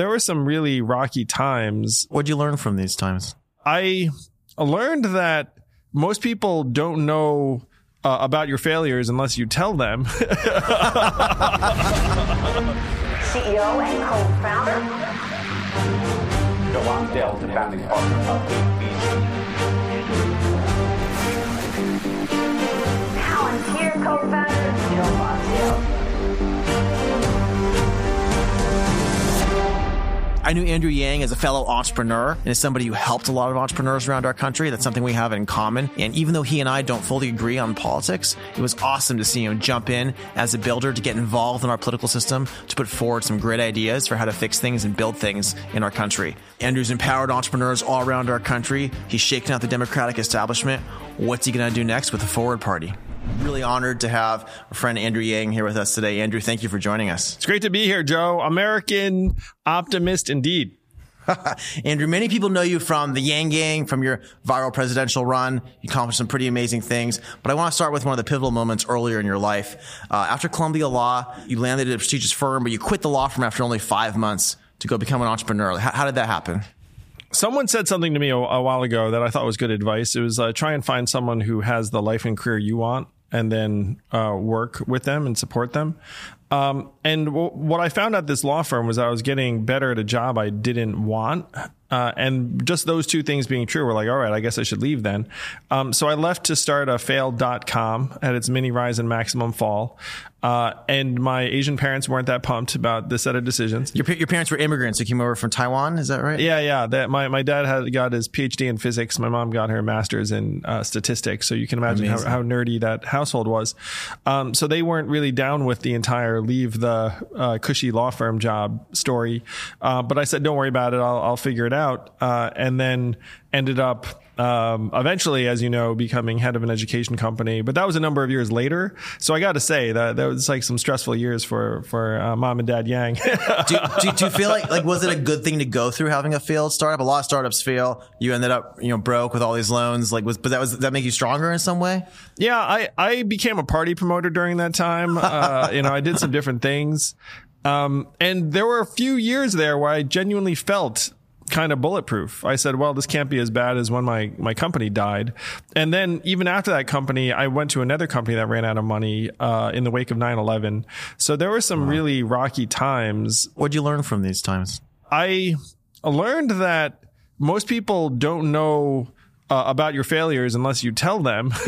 there were some really rocky times. What'd you learn from these times? I learned that most people don't know uh, about your failures unless you tell them. CEO and co-founder. Joe Lonsdale, the founding partner of Palantir co-founder. I knew Andrew Yang as a fellow entrepreneur and as somebody who helped a lot of entrepreneurs around our country. That's something we have in common. And even though he and I don't fully agree on politics, it was awesome to see him jump in as a builder to get involved in our political system, to put forward some great ideas for how to fix things and build things in our country. Andrew's empowered entrepreneurs all around our country. He's shaken out the Democratic establishment. What's he going to do next with the Forward Party? Really honored to have our friend Andrew Yang here with us today. Andrew, thank you for joining us. It's great to be here, Joe. American optimist indeed. Andrew, many people know you from the Yang Gang, from your viral presidential run. You accomplished some pretty amazing things. But I want to start with one of the pivotal moments earlier in your life. Uh, after Columbia Law, you landed at a prestigious firm, but you quit the law firm after only five months to go become an entrepreneur. How, how did that happen? Someone said something to me a, a, while ago that I thought was good advice. It was uh, try and find someone who has the life and career you want and then uh, work with them and support them. Um, and w- what I found at this law firm was I was getting better at a job I didn't want. Uh, and just those two things being true, we're like, all right, I guess I should leave then. Um, so I left to start a failed.com at its mini rise and maximum fall. Uh, and my Asian parents weren't that pumped about this set of decisions. Your, your parents were immigrants who came over from Taiwan, is that right? Yeah, yeah. That my, my dad had got his PhD in physics. My mom got her master's in uh, statistics. So you can imagine how, how, nerdy that household was. Um, so they weren't really down with the entire leave the uh, cushy law firm job story. Uh, but I said, don't worry about it. I'll, I'll figure it out. Uh, and then ended up um, eventually, as you know, becoming head of an education company. But that was a number of years later. So I got to say that that was like some stressful years for for uh, mom and dad Yang. do, do, do, you feel like like was it a good thing to go through having a failed startup? A lot of startups fail. You ended up you know broke with all these loans. Like was but that was that make you stronger in some way? Yeah, I I became a party promoter during that time. Uh, you know, I did some different things. Um, and there were a few years there where I genuinely felt kind of bulletproof. I said, well, this can't be as bad as when my, my company died. And then even after that company, I went to another company that ran out of money, uh, in the wake of 9-11. So there were some wow. really rocky times. What'd you learn from these times? I learned that most people don't know uh, about your failures unless you tell them.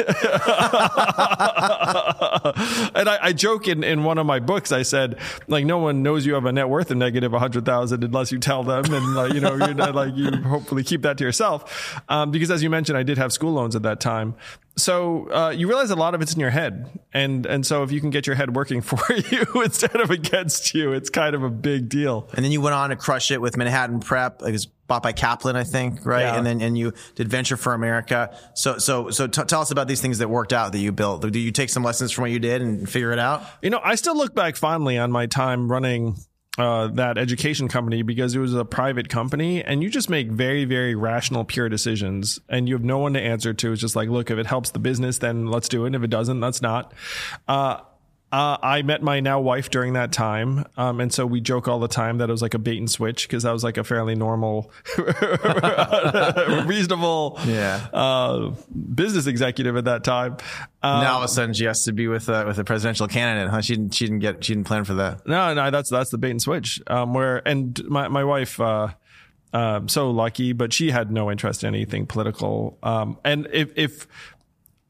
and I, I, joke in, in one of my books, I said, like, no one knows you have a net worth of negative 100,000 unless you tell them. And, you know, you're not, like, you hopefully keep that to yourself. Um, because as you mentioned, I did have school loans at that time so uh, you realize a lot of it's in your head, and and so if you can get your head working for you instead of against you, it's kind of a big deal. And then you went on to crush it with Manhattan Prep. It was bought by Kaplan, I think, right? Yeah. And then and you did Venture for America. So so so t- tell us about these things that worked out that you built. Do you take some lessons from what you did and figure it out? You know, I still look back fondly on my time running uh, that education company because it was a private company and you just make very, very rational, pure decisions and you have no one to answer to. It's just like, look, if it helps the business, then let's do it. If it doesn't, let's not. Uh, uh, I met my now wife during that time. Um, and so we joke all the time that it was like a bait and switch because I was like a fairly normal, reasonable yeah. uh, business executive at that time. Um, now all of a sudden she has to be with uh, with a presidential candidate, huh? She didn't she didn't get she didn't plan for that. No, no, that's that's the bait and switch. Um, where and my my wife. Uh, uh, so lucky, but she had no interest in anything political. Um, and if, if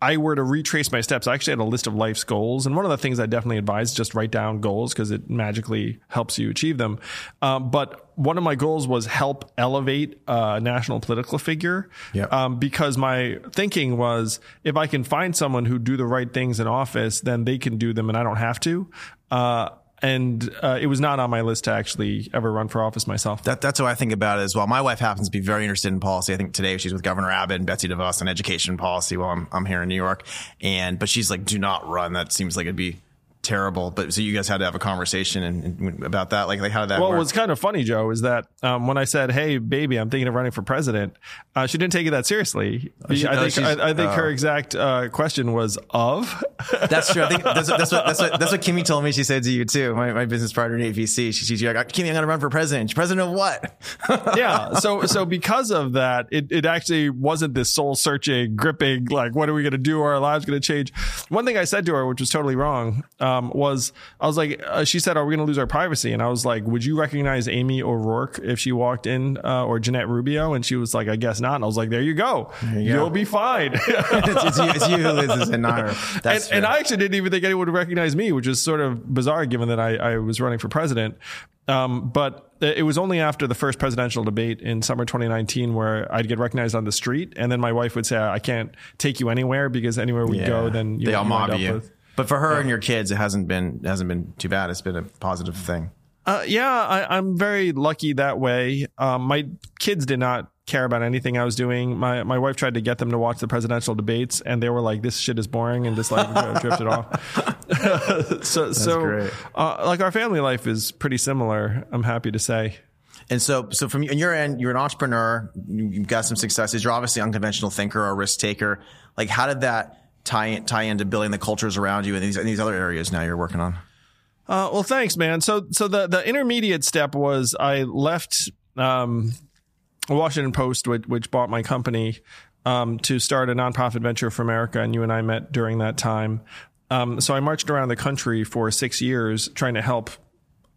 I were to retrace my steps, I actually had a list of life's goals. And one of the things I definitely advise is just write down goals because it magically helps you achieve them. Um, but one of my goals was help elevate a national political figure. Yep. Um, because my thinking was if I can find someone who do the right things in office, then they can do them and I don't have to. Uh, and uh, it was not on my list to actually ever run for office myself. That, that's what I think about it as well. My wife happens to be very interested in policy. I think today she's with Governor Abbott and Betsy DeVos on education policy while I'm, I'm here in New York. And, but she's like, do not run. That seems like it'd be terrible. But so you guys had to have a conversation and, and about that. Like, like how did that Well, work? what's kind of funny, Joe, is that um, when I said, "Hey, baby, I'm thinking of running for president," uh, she didn't take it that seriously. she- I oh, think I, I think her oh. exact uh, question was of. That's true. I think that's, that's what that's what that's what Kimmy told me. She said to you too. My, my business partner in 8VC. She, she's like, Kimmy, I'm going to run for president. She's president of what? yeah. So so because of that, it, it actually wasn't this soul searching, gripping, like what are we going to do? Are our lives going to change? One thing I said to her, which was totally wrong, um, was I was like, uh, she said, "Are we going to lose our privacy?" And I was like, "Would you recognize Amy O'Rourke if she walked in, uh, or Jeanette Rubio?" And she was like, "I guess not." And I was like, "There you go. you will be fine." it's, it's you, it's you who and not her. That's and, and. I actually didn't even think anyone would recognize me, which is sort of bizarre given that I, I was running for president. Um, but it was only after the first presidential debate in summer 2019 where I'd get recognized on the street, and then my wife would say, "I can't take you anywhere because anywhere we go, then you they know, all you wind mob up you. with." But for her and your kids, it hasn't been hasn't been too bad. It's been a positive thing. Uh, yeah, I, I'm very lucky that way. Um, my kids did not care about anything I was doing. My my wife tried to get them to watch the presidential debates, and they were like, "This shit is boring," and just like drifted off. so so great. uh, like our family life is pretty similar. I'm happy to say. And so, so from on your end, you're an entrepreneur. You, you've got some successes. You're obviously an unconventional thinker or a risk taker. Like, how did that tie tie into building the cultures around you and these, and these other areas now you're working on? Uh, well, thanks, man. So, so the the intermediate step was I left um, Washington Post, which, which bought my company, um, to start a nonprofit venture for America, and you and I met during that time. Um, so I marched around the country for six years trying to help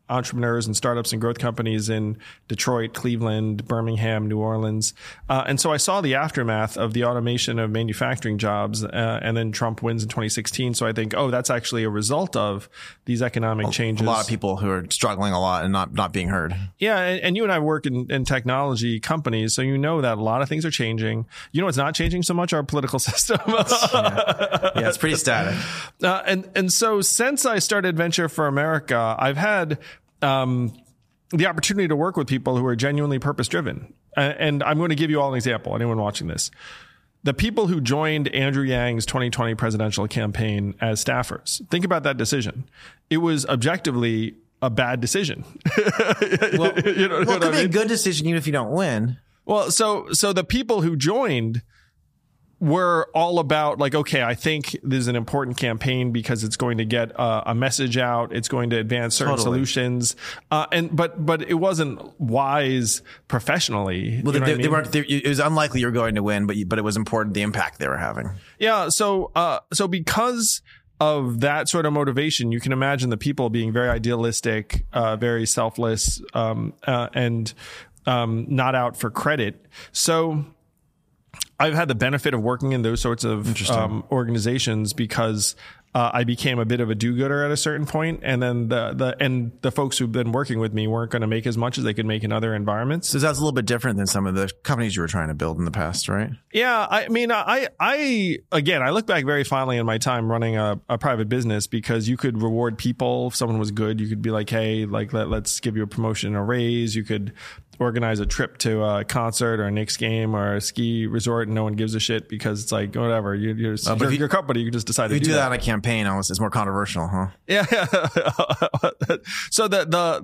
entrepreneurs and startups and growth companies in Detroit, Cleveland, Birmingham, New Orleans. Uh, and so I saw the aftermath of the automation of manufacturing jobs. Uh, and then Trump wins in 2016. So I think, oh, that's actually a result of these economic changes. A lot of people who are struggling a lot and not not being heard. Yeah, and, and you and I work in, in technology companies, so you know that a lot of things are changing. You know it's not changing so much? Our political system. Yeah, it's pretty static. Uh, and and so since I started Venture for America, I've had um, the opportunity to work with people who are genuinely purpose driven. And I'm going to give you all an example. Anyone watching this, the people who joined Andrew Yang's 2020 presidential campaign as staffers. Think about that decision. It was objectively a bad decision. Well, You know well, it could I be a good decision even if you don't win. Well, so so the people who joined were all about like, okay, I think this is an important campaign because it's going to get uh, a message out, it's going to advance certain Totally. solutions, uh, and but but it wasn't wise professionally. Well, they, what I they weren't. They, it was unlikely you're going to win, but you, but it was important the impact they were having. Yeah. So, uh, so because of that sort of motivation, you can imagine the people being very idealistic, uh, very selfless, um, uh, and um, not out for credit. So, I've had the benefit of working in those sorts of um, organizations because uh, I became a bit of a do-gooder at a certain point, and then the the and the folks who've been working with me weren't going to make as much as they could make in other environments. So that's a little bit different than some of the companies you were trying to build in the past, right? Yeah, I mean, I, I, again, I look back very fondly in my time running a, a private business because you could reward people. If someone was good, you could be like, hey, like, let, let's give you a promotion, a raise. You could organize a trip to a concert or a Knicks game or a ski resort and no one gives a shit because it's like, whatever, you, you're, but you're you- your company, you just decide to do it. You to do that on a campaign, almost it's more controversial, huh? yeah. so the the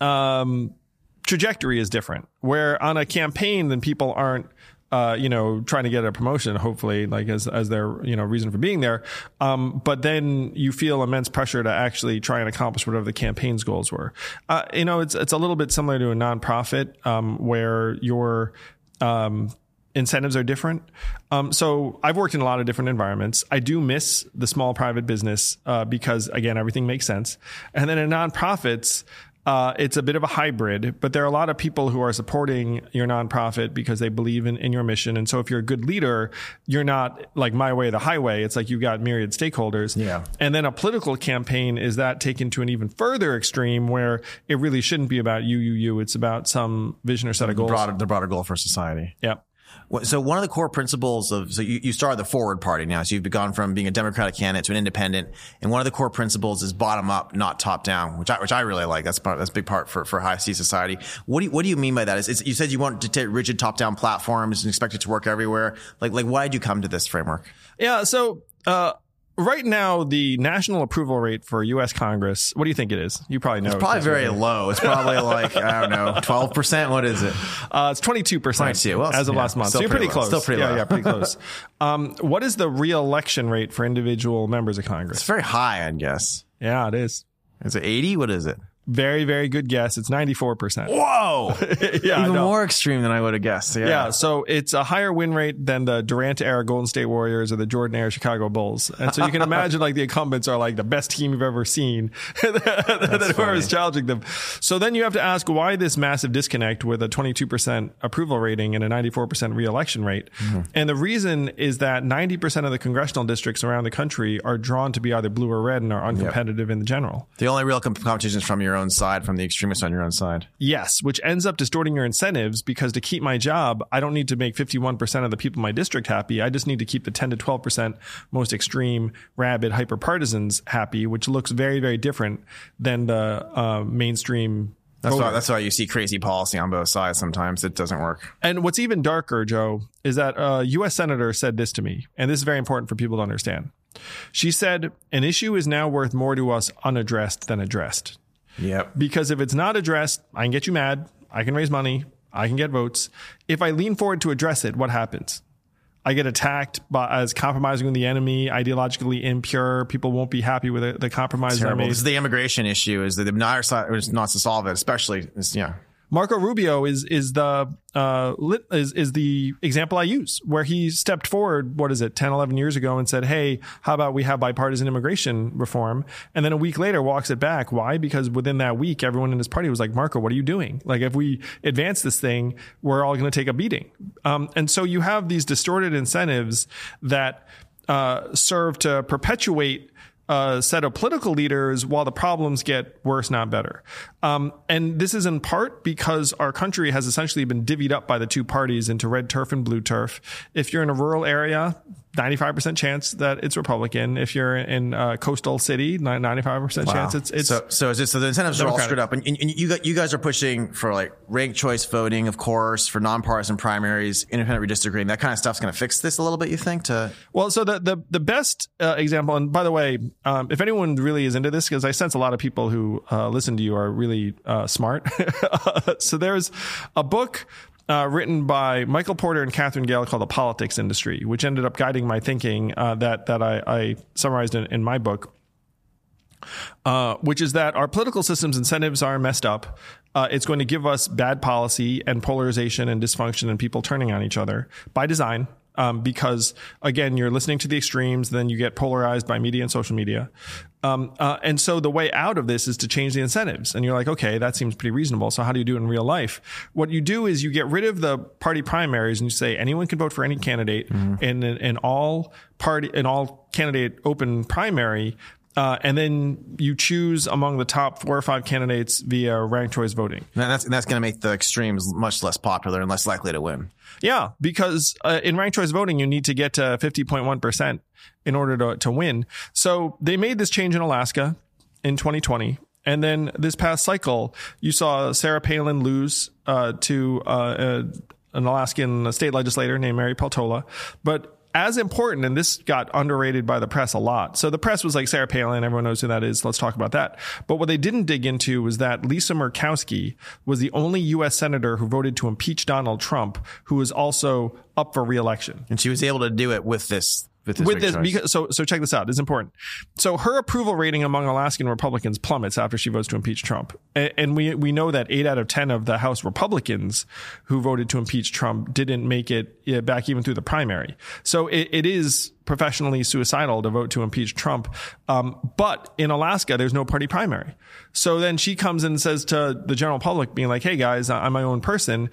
the um trajectory is different. Where on a campaign, then people aren't uh, you know, trying to get a promotion, hopefully, like as as their you know reason for being there. Um, but then you feel immense pressure to actually try and accomplish whatever the campaign's goals were. Uh, you know, it's it's a little bit similar to a nonprofit um, where your um, incentives are different. Um, so I've worked in a lot of different environments. I do miss the small private business uh, because again, everything makes sense. And then in nonprofits. Uh, it's a bit of a hybrid, but there are a lot of people who are supporting your nonprofit because they believe in, in your mission. And so if you're a good leader, you're not like my way the highway. It's like you've got myriad stakeholders. Yeah. And then a political campaign is that taken to an even further extreme where it really shouldn't be about you, you, you. It's about some vision or set of goals. Broader, the broader goal for society. Yeah. So one of the core principles of so you, you started the Forward Party now, so you've gone from being a Democratic candidate to an independent, and one of the core principles is bottom up, not top down, which I which I really like. That's part that's a big part for for high C society. What do you, what do you mean by that? Is you said you want to take rigid top down platforms and expect it to work everywhere. Like like why did you come to this framework? Yeah. So, uh, right now, the national approval rate for U.S. Congress, what do you think it is? You probably know. It's probably very low. It's probably like I don't know, twelve percent. What is it? Uh, it's 22%, 22. Well, as of yeah, last month. So you're pretty pretty close. Still pretty yeah, low. yeah, pretty close. Um, what is the re-election rate for individual members of Congress? It's very high, I guess. Yeah, it is. Is it eighty? What is it? Very, very good guess. It's 94%. Whoa! yeah, Even know. more extreme than I would have guessed. Yeah. Yeah, so it's a higher win rate than the Durant era Golden State Warriors or the Jordan era Chicago Bulls. And so you can imagine like the incumbents are like the best team you've ever seen. and then whoever's challenging them. So then you have to ask why this massive disconnect with a 22% approval rating and a 94% reelection rate. Hmm. And the reason is that 90% of the congressional districts around the country are drawn to be either blue or red and are uncompetitive in the general. The only real comp- competition is from your own side, from the extremists on your own side. Yes, which ends up distorting your incentives because to keep my job, I don't need to make 51% of the people in my district happy. I just need to keep the 10 to 12% most extreme, rabid, hyper partisans happy, which looks very, very different than the uh, mainstream. That's why. That's why you see crazy policy on both sides. Sometimes it doesn't work. And what's even darker, Joe, is that a U.S. senator said this to me, and this is very important for people to understand. She said, "An issue is now worth more to us unaddressed than addressed." Yep. because if it's not addressed, I can get you mad. I can raise money. I can get votes. If I lean forward to address it, what happens? I get attacked by, as compromising with the enemy, ideologically impure. People won't be happy with the, the compromises I Terrible. made. This is the immigration issue. Is that the neither side is not to solve it, especially. Is, yeah. Marco Rubio is is the uh, is is the example I use where he stepped forward. What is it, 10, 11 years ago, and said, "Hey, how about we have bipartisan immigration reform?" And then a week later, walks it back. Why? Because within that week, everyone in his party was like, "Marco, what are you doing? Like, if we advance this thing, we're all going to take a beating." Um, and so you have these distorted incentives that uh, serve to perpetuate a set of political leaders while the problems get worse, not better. Um, and this is in part because our country has essentially been divvied up by the two parties into red turf and blue turf. If you're in a rural area, 95% chance that it's Republican. If you're in a coastal city, 95% chance it's, it's so so is it, so the incentives are all screwed up, and, and, and you got, you guys are pushing for like ranked choice voting, of course, for nonpartisan primaries, independent redistricting. That kind of stuff's going to fix this a little bit. You think to Well, so the the the best uh, example, and by the way, um, if anyone really is into this, because I sense a lot of people who uh, listen to you are really uh, smart. so there's a book. Uh, written by Michael Porter and Katherine Gehl called The Politics Industry, which ended up guiding my thinking uh, that that I, I summarized in, in my book uh, which is that our political system's incentives are messed up. Uh, it's going to give us bad policy and polarization and dysfunction and people turning on each other by design. Um, because again, you're listening to the extremes, then you get polarized by media and social media. Um, uh, and so the way out of this is to change the incentives. And you're like, okay, that seems pretty reasonable. So how do you do it in real life? What you do is you get rid of the party primaries and you say anyone can vote for any candidate in, in, in all party, in all candidate open primary. Uh, and then you choose among the top four or five candidates via ranked choice voting. and that's and that's going to make the extremes much less popular and less likely to win. Yeah, because uh, in ranked choice voting, you need to get to 50.1% in order to, to win. So they made this change in Alaska in 2020. And then this past cycle, you saw Sarah Palin lose uh, to uh, uh, an Alaskan state legislator named Mary Peltola. But as important, and this got underrated by the press a lot. So the press was like Sarah Palin, everyone knows who that is. Let's talk about that. But what they didn't dig into was that Lisa Murkowski was the only U.S. senator who voted to impeach Donald Trump, who was also up for reelection And she was able to do it with this with this, with this because so so check this out it's important so her approval rating among alaskan republicans plummets after she votes to impeach trump and, and we we know that 8 out of 10 of the house republicans who voted to impeach trump didn't make it back even through the primary so it, it is professionally suicidal to vote to impeach Trump. Um, but in Alaska, there's no party primary. So then she comes and says to the general public, being like, Hey guys, I'm my own person.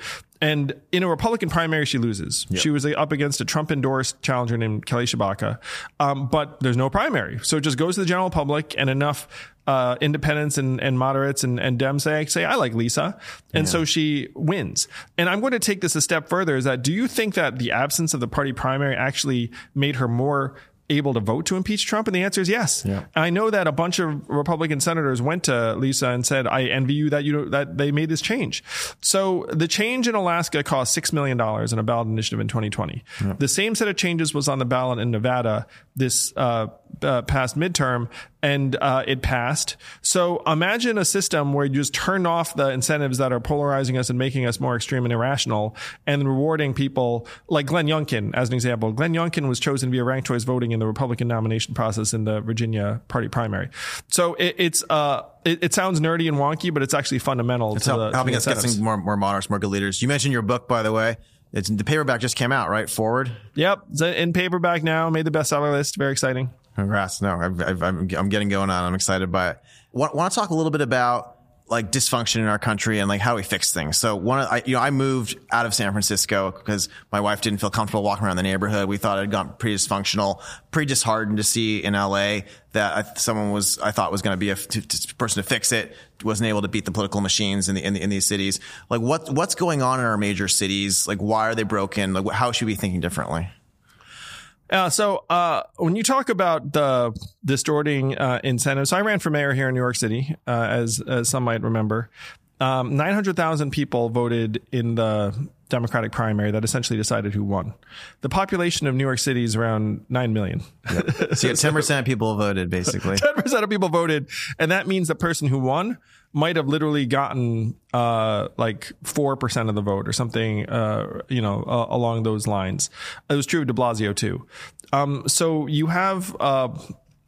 And in a Republican primary, she loses. She was up against a Trump endorsed challenger named Kelly Tshibaka. Um, but there's no primary. So it just goes to the general public and enough uh, independents and, and moderates and, and Dems say, say, I like Lisa. And so she wins. And I'm going to take this a step further is that do you think that the absence of the party primary actually made her more able to vote to impeach Trump? And the answer is yes. I know that a bunch of Republican senators went to Lisa and said, "I envy you that you that they made this change." So the change in Alaska cost six million dollars in a ballot initiative in 2020. The same set of changes was on the ballot in Nevada this uh, uh, past midterm, and uh, it passed. So imagine a system where you just turn off the incentives that are polarizing us and making us more extreme and irrational, and rewarding people like Glenn Youngkin, as an example. Glenn Youngkin was chosen via ranked choice voting in the Republican nomination process in the Virginia party primary. So it, it's uh, it, it sounds nerdy and wonky, but it's actually fundamental It's to help- the, helping us get some more, more monarchs, more good leaders. You mentioned your book, by the way. It's the paperback just came out, right? Forward. Yep, it's in paperback now. Made the bestseller list. Very exciting. Congrats. No, I'm, I'm getting going on. I'm excited by it. Want, want to talk a little bit about like dysfunction in our country and like how we fix things. So one, of, I, you know, I moved out of San Francisco because my wife didn't feel comfortable walking around the neighborhood. We thought it had gone pretty dysfunctional, pretty disheartened to see in LA that I, someone was, I thought was going to be a person to fix it, wasn't able to beat the political machines in the, in, the, in these cities. Like what, what's going on in our major cities? Like why are they broken? Like how should we be thinking differently? Uh, so uh, when you talk about the distorting uh, incentives, so I ran for mayor here in New York City, uh, as, as some might remember. Um, 900,000 people voted in the Democratic primary that essentially decided who won. The population of New York City is around 9 million. So you 10% of people voted basically. 10% of people voted. And that means the person who won might have literally gotten uh, like 4% of the vote or something, uh, you know, uh, along those lines. It was true of de Blasio too. Um, so you have uh,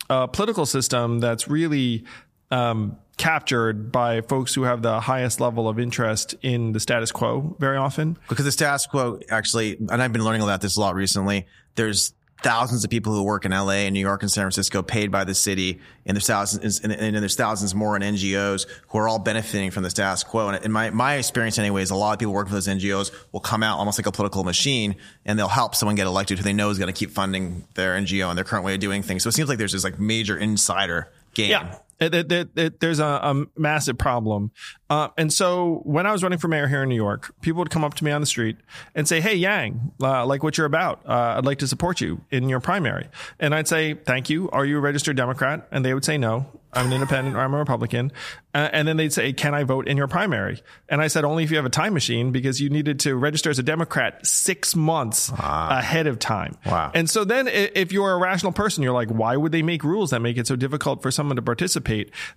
a political system that's really um, captured by folks who have the highest level of interest in the status quo very often. because the status quo actually, and I've been learning about this a lot recently. There's thousands of people who work in LA and New York and San Francisco paid by the city, and there's thousands, and, and there's thousands more in NGOs who are all benefiting from the status quo. And in my my experience, anyway, is a lot of people working for those NGOs will come out almost like a political machine, and they'll help someone get elected who they know is going to keep funding their NGO and their current way of doing things. So it seems like there's this like major insider game. Yeah. It, it, it, it- there's a, a massive problem. Uh, and so when I was running for mayor here in New York, people would come up to me on the street and say, Hey, Yang, uh, like what you're about. Uh, I'd like to support you in your primary. And I'd say, Thank you. Are you a registered Democrat? And they would say, No, I'm an independent or I'm a Republican. Uh, and then they'd say, Can I vote in your primary? And I said, Only if you have a time machine because you needed to register as a Democrat six months ahead of time. Wow. And so then if you're a rational person, you're like, why would they make rules that make it so difficult for someone to participate?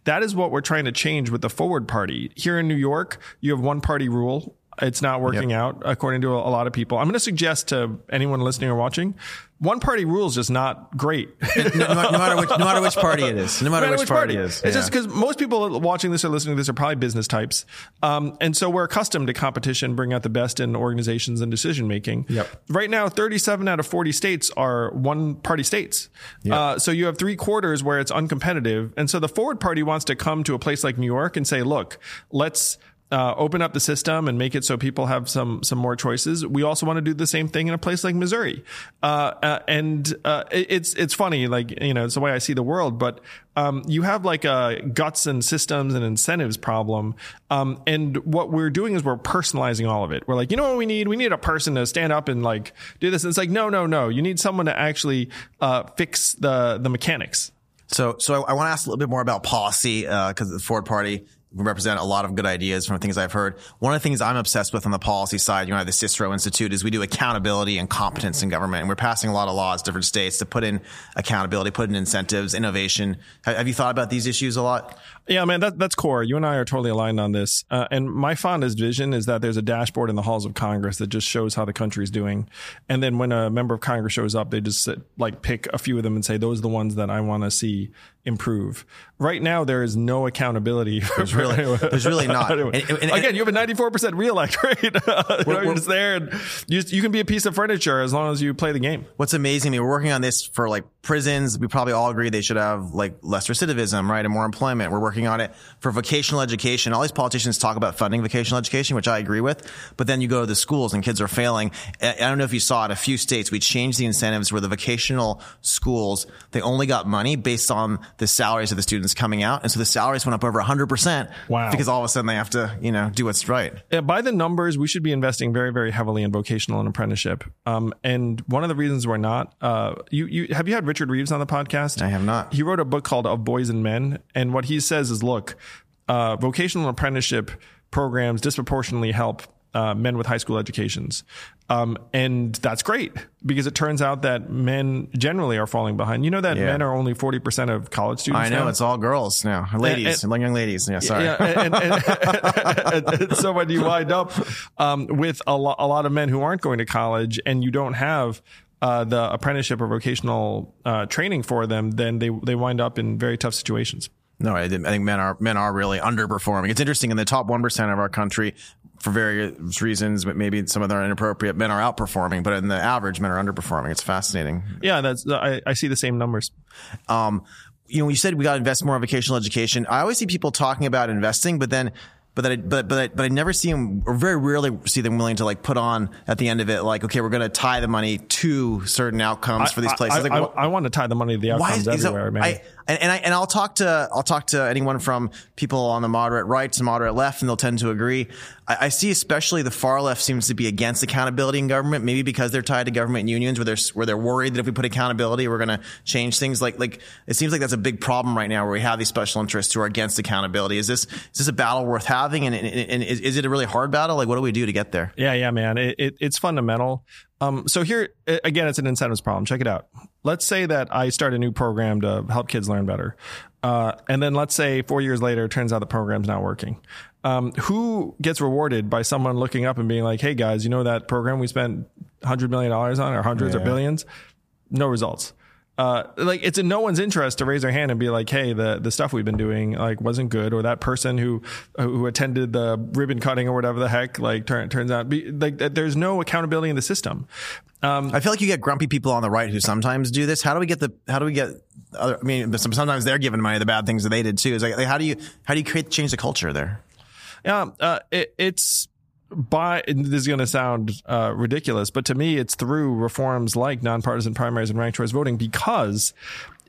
That is what we're trying to change with the forward party. Here in New York, you have one party rule. It's not working out according to a, a lot of people. I'm going to suggest to anyone listening or watching, one party rule is just not great. no, no matter which, no matter which party it is, no matter, which, party, it is. It's just because most people watching this or listening to this are probably business types. Um, and so we're accustomed to competition, bring out the best in organizations and decision making. Yep. Right now, 37 out of 40 states are one party states. Uh, so you have three quarters where it's uncompetitive. And so the forward party wants to come to a place like New York and say, look, let's uh, open up the system and make it so people have some some more choices. We also want to do the same thing in a place like Missouri, uh, uh, and uh, it- it's it's funny, like you know, it's the way I see the world. But um, you have like a guts and systems and incentives problem, um, and what we're doing is we're personalizing all of it. We're like, you know what we need? We need a person to stand up and like do this. And it's like, no, no, no. You need someone to actually uh, fix the the mechanics. So, so I, I want to ask a little bit more about policy because the Forward Party represent a lot of good ideas from things I've heard. One of the things I'm obsessed with on the policy side, you know, at the Cicero Institute, is we do accountability and competence in government, and we're passing a lot of laws, different states, to put in accountability, put in incentives, innovation. Have, have you thought about these issues a lot? Yeah, man, that, that's core. You and I are totally aligned on this. Uh, and my fondest vision is that there's a dashboard in the halls of Congress that just shows how the country is doing. And then when a member of Congress shows up, they just sit, like pick a few of them and say, those are the ones that I want to see improve. Right now, there is no accountability. There's really- there's really not. And- and- and- Again, you have a 94% reelect rate. you know, just there and you, you can be a piece of furniture as long as you play the game. What's amazing, we're working on this for like prisons. We probably all agree they should have like less recidivism, right? And more employment. We're working on it for vocational education. All these politicians talk about funding vocational education, which I agree with. But then you go to the schools and kids are failing. I don't know if you saw it, a few states, we changed the incentives where the vocational schools, they only got money based on the salaries of the students coming out. And so the salaries went up over 100% Wow. Because all of a sudden they have to, you know, do what's right. Yeah, by the numbers, we should be investing very, very heavily in vocational and apprenticeship. Um, and one of the reasons we're not, uh, you, you have you had Richard Reeves on the podcast? I have not. He wrote a book called Of Boys and Men, and what he says is, look, uh, vocational apprenticeship programs disproportionately help uh, men with high school educations. Um, and that's great because it turns out that men generally are falling behind. You know that Yeah. men are only 40% of college students. I know now? it's all girls now, ladies, and- young ladies. Yeah, sorry. Yeah, and, and- and- and so when you wind up um, with a, lo- a lot of men who aren't going to college, and you don't have uh, the apprenticeship or vocational uh, training for them, then they they wind up in very tough situations. No, I, didn't- I think men are men are really underperforming. It's interesting in the top one percent of our country, for various reasons, but maybe some of them are inappropriate. Men are outperforming, but in the average, men are underperforming. It's fascinating. Yeah, that's I, I see the same numbers. Um, you know, you said we got to invest more in vocational education. I always see people talking about investing, but then, but then, I, but but I, but I never see them, or very rarely see them willing to like put on at the end of it, like, okay, we're going to tie the money to certain outcomes for these places. I, like, I, I want to tie the money to the outcomes is everywhere, that, man. And, and I and I'll talk to I'll talk to anyone from people on the moderate right to moderate left, and they'll tend to agree. I, I see especially the far left seems to be against accountability in government, maybe because they're tied to government unions, where they're where they're worried that if we put accountability, we're going to change things. Like like it seems like that's a big problem right now, where we have these special interests who are against accountability. Is this is this a battle worth having, and, and, and is, is it a really hard battle? Like what do we do to get there? Yeah, yeah, man. It, it, it's fundamental. Um, so here again, it's an incentives problem. Check it out. Let's say that I start a new program to help kids learn better, uh, and then let's say four years later, it turns out the program's not working. Um, who gets rewarded by someone looking up and being like, "Hey guys, you know that program we spent hundred million dollars on, or hundreds or billions? No results." Uh, like it's in no one's interest to raise their hand and be like, "Hey, the the stuff we've been doing like wasn't good," or that person who who attended the ribbon cutting or whatever the heck like turn, turns out be like there's no accountability in the system. Um, I feel like you get grumpy people on the right who sometimes do this. How do we get the? How do we get? Other, I mean, sometimes they're giving money the bad things that they did too. Is like, like, how do you how do you create change the culture there? Yeah, uh, it, it's by this is going to sound uh, ridiculous, but to me, it's through reforms like nonpartisan primaries and ranked choice voting because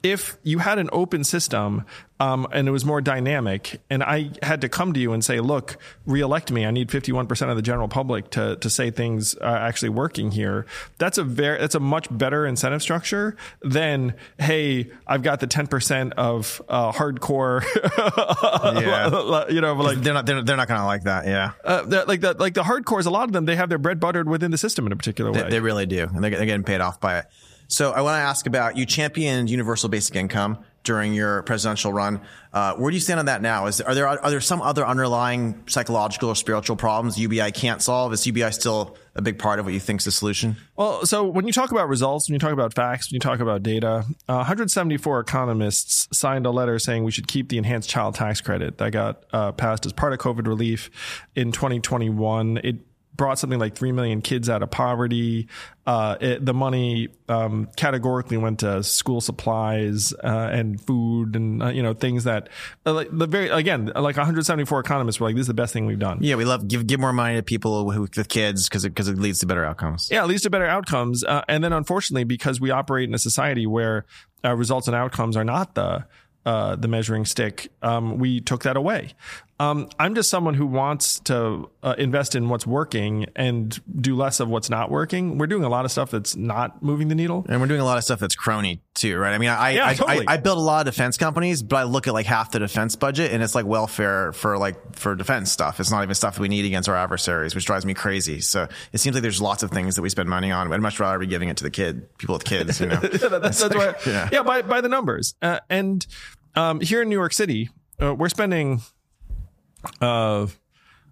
if you had an open system um, and it was more dynamic, and I had to come to you and say, "Look, reelect me. I need fifty-one percent of the general public to to say things are actually working here." That's a very that's a much better incentive structure than, "Hey, I've got the ten percent of uh, hardcore." you know, like They're not they're, they're not going to like that. Yeah, uh, like the like the hardcores, a lot of them they have their bread buttered within the system in a particular way. they, they really do, and they're, they're getting paid off by it. So I want to ask about you championed universal basic income during your presidential run. Uh, where do you stand on that now? Is are there are there some other underlying psychological or spiritual problems UBI can't solve? Is UBI still a big part of what you think is the solution? well, so when you talk about results, when you talk about facts, when you talk about data, uh, 174 economists signed a letter saying we should keep the enhanced child tax credit that got uh, passed as part of COVID relief in 2021. It brought something like 3 million kids out of poverty. Uh, it, the money um, categorically went to school supplies uh, and food and uh, you know things that uh, like the very again like 174 economists were like this is the best thing we've done. Yeah, we love give give more money to people who, with kids because because it, leads to better outcomes. Yeah, it leads to better outcomes. Uh, and then unfortunately, because we operate in a society where uh, results and outcomes are not the uh, the measuring stick, um, we took that away. Um, I'm just someone who wants to uh, invest in what's working and do less of what's not working. We're doing a lot of stuff that's not moving the needle. And we're doing a lot of stuff that's crony too, right? I mean, I Yeah, I, totally. I I build a lot of defense companies, but I look at like half the defense budget, and it's like welfare for like for defense stuff. It's not even stuff that we need against our adversaries, which drives me crazy. So it seems like there's lots of things that we spend money on. I'd much rather be giving it to the kid, people with kids, you know. that's, that's why, yeah. yeah. by by the numbers. Uh, and um, here in New York City, uh, we're spending uh,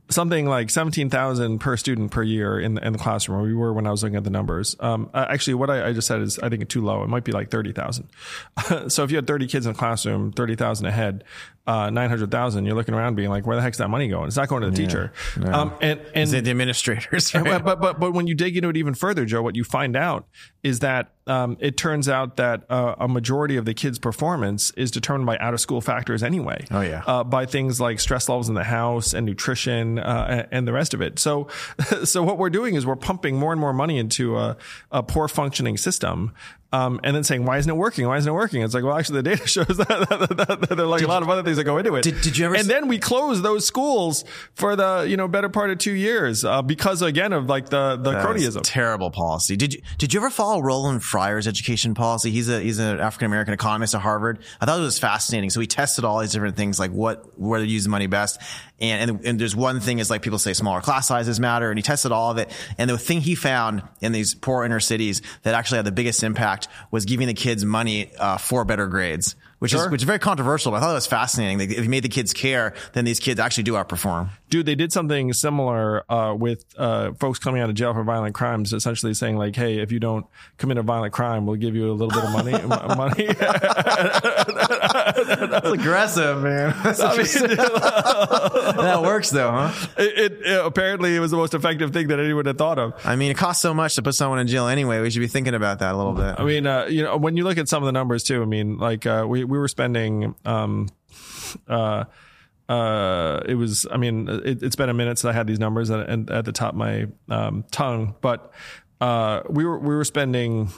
something like seventeen thousand per student per year in the, in the classroom. Where we were when I was looking at the numbers. Um, actually, what I, I just said is I think it's too low. It might be like thirty thousand. so if you had thirty kids in a classroom, thirty thousand a head, uh, nine hundred thousand, you're looking around being like, where the heck's that money going? It's not going to the teacher. Um, and and the, the administrators, right? but, but but but when you dig into it even further, Joe, what you find out is that um, it turns out that uh, a majority of the kids' performance is determined by out of school factors anyway. Oh, yeah. uh, by things like stress levels in the house and nutrition uh, and- and the rest of it. So so what we're doing is we're pumping more and more money into a, a poor functioning system. Um, and then saying, why isn't it working? Why isn't it working? It's like, well, actually, the data shows that, that, that, that there are like a lot of other things that go into it. Did- did you ever And s- then we closed those schools for the you know better part of two years uh, because again of like the the That cronyism. Terrible policy. Did you did you ever follow Roland Fryer's education policy? He's a he's an African American economist at Harvard. I thought it was fascinating. So he tested all these different things, like what where to use the money best. And, and and there's one thing is like people say smaller class sizes matter, and he tested all of it. And the thing he found in these poor inner cities that actually had the biggest impact was giving the kids money uh, for better grades. Which is which is very controversial, but I thought it was fascinating. Like, if you made the kids care, then these kids actually do outperform. Dude, they did something similar uh, with uh, folks coming out of jail for violent crimes, essentially saying like, "Hey, if you don't commit a violent crime, we'll give you a little bit of money." m- money. That's aggressive, man. I mean, that works though, huh? it, it, it- apparently it was the most effective thing that anyone had thought of. I mean, it costs so much to put someone in jail anyway. We should be thinking about that a little bit. I mean, uh, you know, when you look at some of the numbers too, I mean, like uh, we we were spending. Um, uh, uh, it was. I mean, it, it's been a minute since I had these numbers at at the top of my um, tongue, but uh, we were we were spending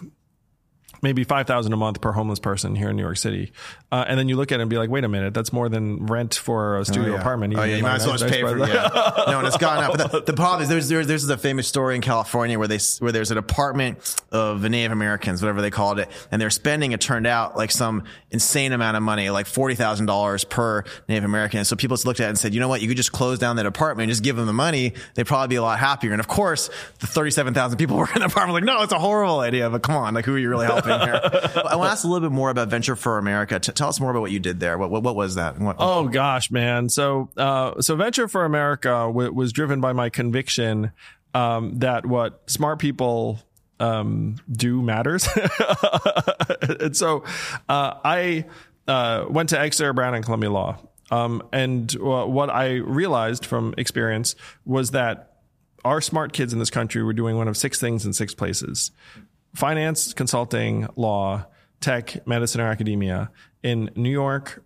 maybe five thousand a month per homeless person here in New York City, uh, and then you look at it and be like, wait a minute, that's more than rent for a studio apartment. Oh yeah, you might as well just pay for Place. yeah. No, and it's gone up. But the, the problem is there's there's there's a famous story in California where they where there's an apartment of Native Americans, whatever they called it, and they're spending it turned out like some insane amount of money, like forty thousand dollars per Native American. And so people just looked at it and said, you know what, you could just close down that apartment and just give them the money. They'd probably be a lot happier. And of course, the thirty seven thousand people working in the apartment like, no, it's a horrible idea. But come on, like who are you really helping here? I want to ask a little bit more about Venture for America. T- tell us more about what you did there. What what, what was that? What, Oh gosh, man. So, uh, so Venture for America w- was driven by my conviction um, that what smart people um, do matters. and so, uh, I uh, went to Exeter, Brown, and Columbia Law. Um, and what I realized from experience was that our smart kids in this country were doing one of six things in six places finance, consulting, law, tech, medicine, or academia in New York,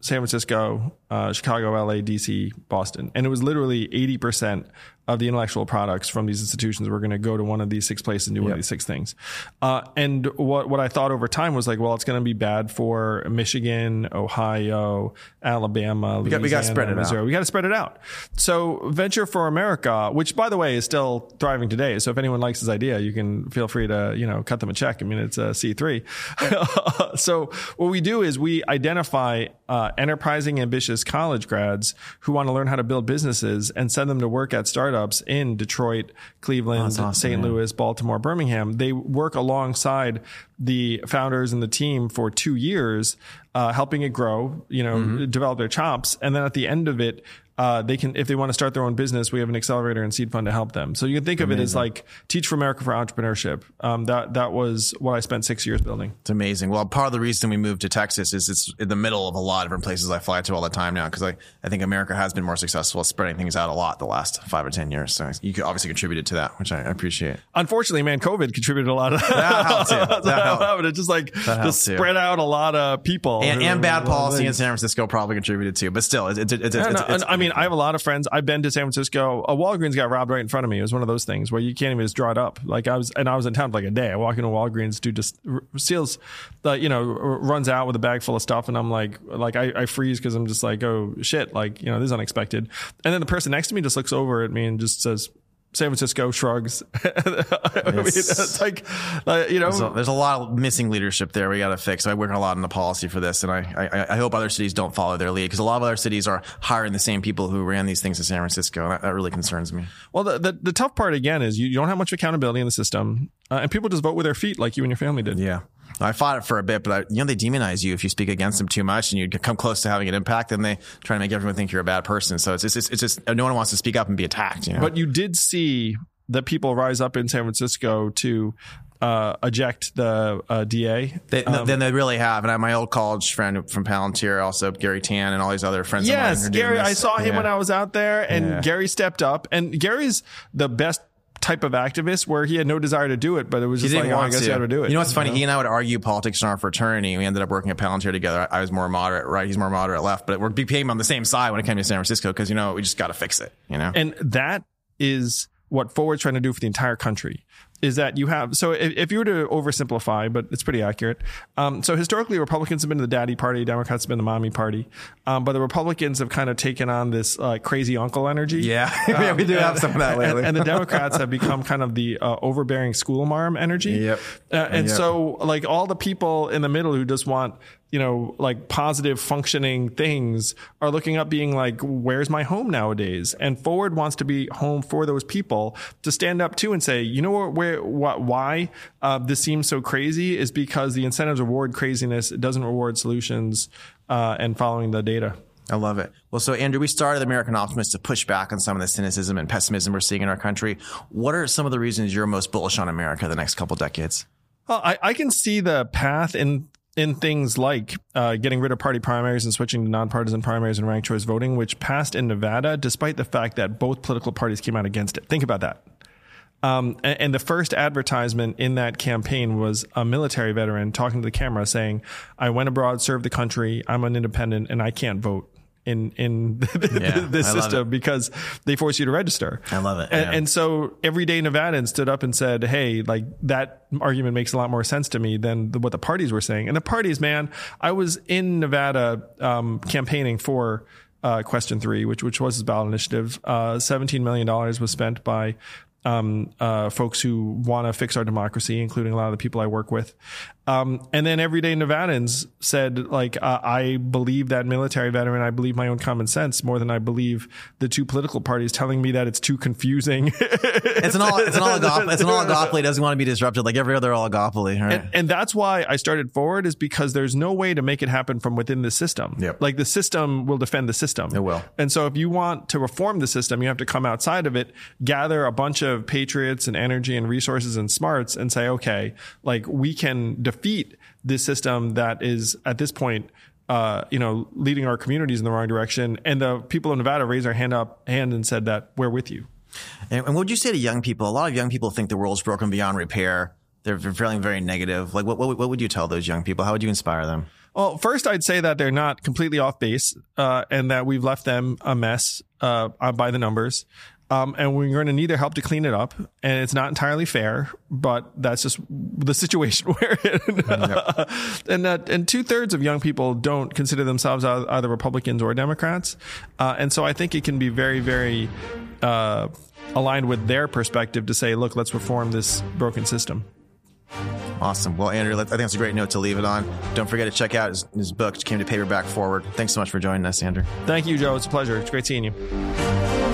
San Francisco, uh, Chicago, LA, DC, Boston. And it was literally 80% of the intellectual products from these institutions were going to go to one of these six places and do one of these six things. Uh, and what, what I thought over time was like, well, it's going to be bad for Michigan, Ohio, Alabama, got- we gotta spread it out. Missouri. We got to spread it out. So Venture for America, which by the way is still thriving today. So if anyone likes this idea, you can feel free to, you know, cut them a check. I mean, it's a C3. so what we do is we identify uh, enterprising, ambitious college grads who want to learn how to build businesses and send them to work at startups in Detroit, Cleveland, St. Louis, Baltimore, Birmingham. They work alongside the founders and the team for two years, uh, helping it grow, you know, develop their chops. And then at the end of it, uh, they can, if they want to start their own business, we have an accelerator and seed fund to help them. So you can think of it as like Teach for America for entrepreneurship. Um, that, that was what I spent six years building. It's amazing. Well, part of the reason we moved to Texas is it's in the middle of a lot of different places I fly to all the time now because I, I think America has been more successful at spreading things out a lot the last five or 10 years. So you could obviously contributed to that, which I appreciate. Unfortunately, man, COVID contributed a lot of That helped too. That's That what helped. It just like just spread out a lot of people And, and bad policy in San Francisco probably contributed too, but still, it's, it's, it's, it's, it's- I mean, I have a lot of friends. I've been to San Francisco. A Walgreens got robbed right in front of me. It was one of those things where you can't even just draw it up. Like I was, and I was in town for like a day. I walk into Walgreens, dude just seals, uh, you know, runs out with a bag full of stuff, and I'm like, like I, I freeze because I'm just like, oh shit, like you know, this is unexpected. And then the person next to me just looks over at me and just says. San Francisco shrugs. I mean, it's like, uh, you know, So there's a lot of missing leadership there. We got to fix. I work a lot on the policy for this, and I, I, I hope other cities don't follow their lead because a lot of other cities are hiring the same people who ran these things in San Francisco. And that, that really concerns me. Well, the, the, the tough part again is you, you don't have much accountability in the system, uh, and people just vote with their feet like you and your family did. Yeah. I fought it for a bit, but I, you know, they demonize you if you speak against them too much and you come close to having an impact, then they try to make everyone think you're a bad person. So it's just, it's, it's just, no one wants to speak up and be attacked, you know? But you did see that people rise up in San Francisco to uh, eject the uh, DA. They, no, then they really have. And I, my old college friend from Palantir, also Garry Tan and all these other friends. of mine Yes, who are doing Gary. I saw him Yeah. when I was out there, and Yeah. Gary stepped up. And Gary's the best type of activist where he had no desire to do it, but it was He just didn't like, oh, I guess to. you had to do it. You know what's funny? He and I would argue politics in our fraternity. We ended up working at Palantir together. I was more moderate, right? He's more moderate left, but we're became on the same side when it came to San Francisco because you know we just got to fix it. You know, And that is what Forward's trying to do for the entire country. Is that you have so if, if you were to oversimplify, but it's pretty accurate. Um, so historically, Republicans have been the daddy party, Democrats have been the mommy party, um, but the Republicans have kind of taken on this uh, crazy uncle energy. Yeah. Yeah, we do and- have some of that lately. And, and the Democrats have become kind of the uh, overbearing school marm energy. Yep. Uh, and Yep. so, like all the people in the middle who just want, you know, like positive functioning things are looking up being like, where's my home nowadays? And Forward wants to be home for those people to stand up to and say, you know what, where, what, why uh, this seems so crazy is because the incentives reward craziness. It doesn't reward solutions uh, and following the data. I love it. Well, so Andrew, we started American Optimist to push back on some of the cynicism and pessimism we're seeing in our country. What are some of the reasons you're most bullish on America the next couple decades? Well, I, I can see the path in in things like uh, getting rid of party primaries and switching to nonpartisan primaries and ranked choice voting, which passed in Nevada, despite the fact that both political parties came out against it. Think about that. Um, and, and the first advertisement in that campaign was a military veteran talking to the camera saying, "I went abroad, served the country. I'm an independent, and I can't vote." In in Yeah, this system because they force you to register. I love it, And, yeah. and so everyday Nevadans stood up and said, "Hey, like that argument makes a lot more sense to me than the, what the parties were saying." And the parties, man, I was in Nevada um, campaigning for uh, Question Three, which which was his ballot initiative. Uh, Seventeen million dollars was spent by um, uh, folks who want to fix our democracy, including a lot of the people I work with. Um, and then everyday Nevadans said, like, uh, I believe that military veteran. I believe my own common sense more than I believe the two political parties telling me that it's too confusing. It's an all, it's an oligopoly. It's an oligopoly. It doesn't want to be disrupted like every other oligopoly. Right? And, and that's why I started forward is because there's no way to make it happen from within the system. Yep. Like the system will defend the system. It will. And so if you want to reform the system, you have to come outside of it, gather a bunch of patriots and energy and resources and smarts and say, okay, like we can defeat this system that is at this point uh, you know, leading our communities in the wrong direction. And the people of Nevada raised their hand up hand and said that we're with you. And, and what would you say to young people? A lot of young people think the world's broken beyond repair. They're feeling very negative. Like, what, what, what would you tell those young people? How would you inspire them? Well, first, I'd say that they're not completely off base, uh, and that we've left them a mess uh, by the numbers. Um, and we're going to need their help to clean it up. And it's not entirely fair, but that's just the situation we're in. and that, and two thirds of young people don't consider themselves either Republicans or Democrats. Uh, and so I think it can be very, very uh, aligned with their perspective to say, look, let's reform this broken system. Awesome. Well, Andrew, I think that's a great note to leave it on. Don't forget to check out his, his book, Came to Paperback Forward. Thanks so much for joining us, Andrew. Thank you, Joe. It's a pleasure. It's great seeing you.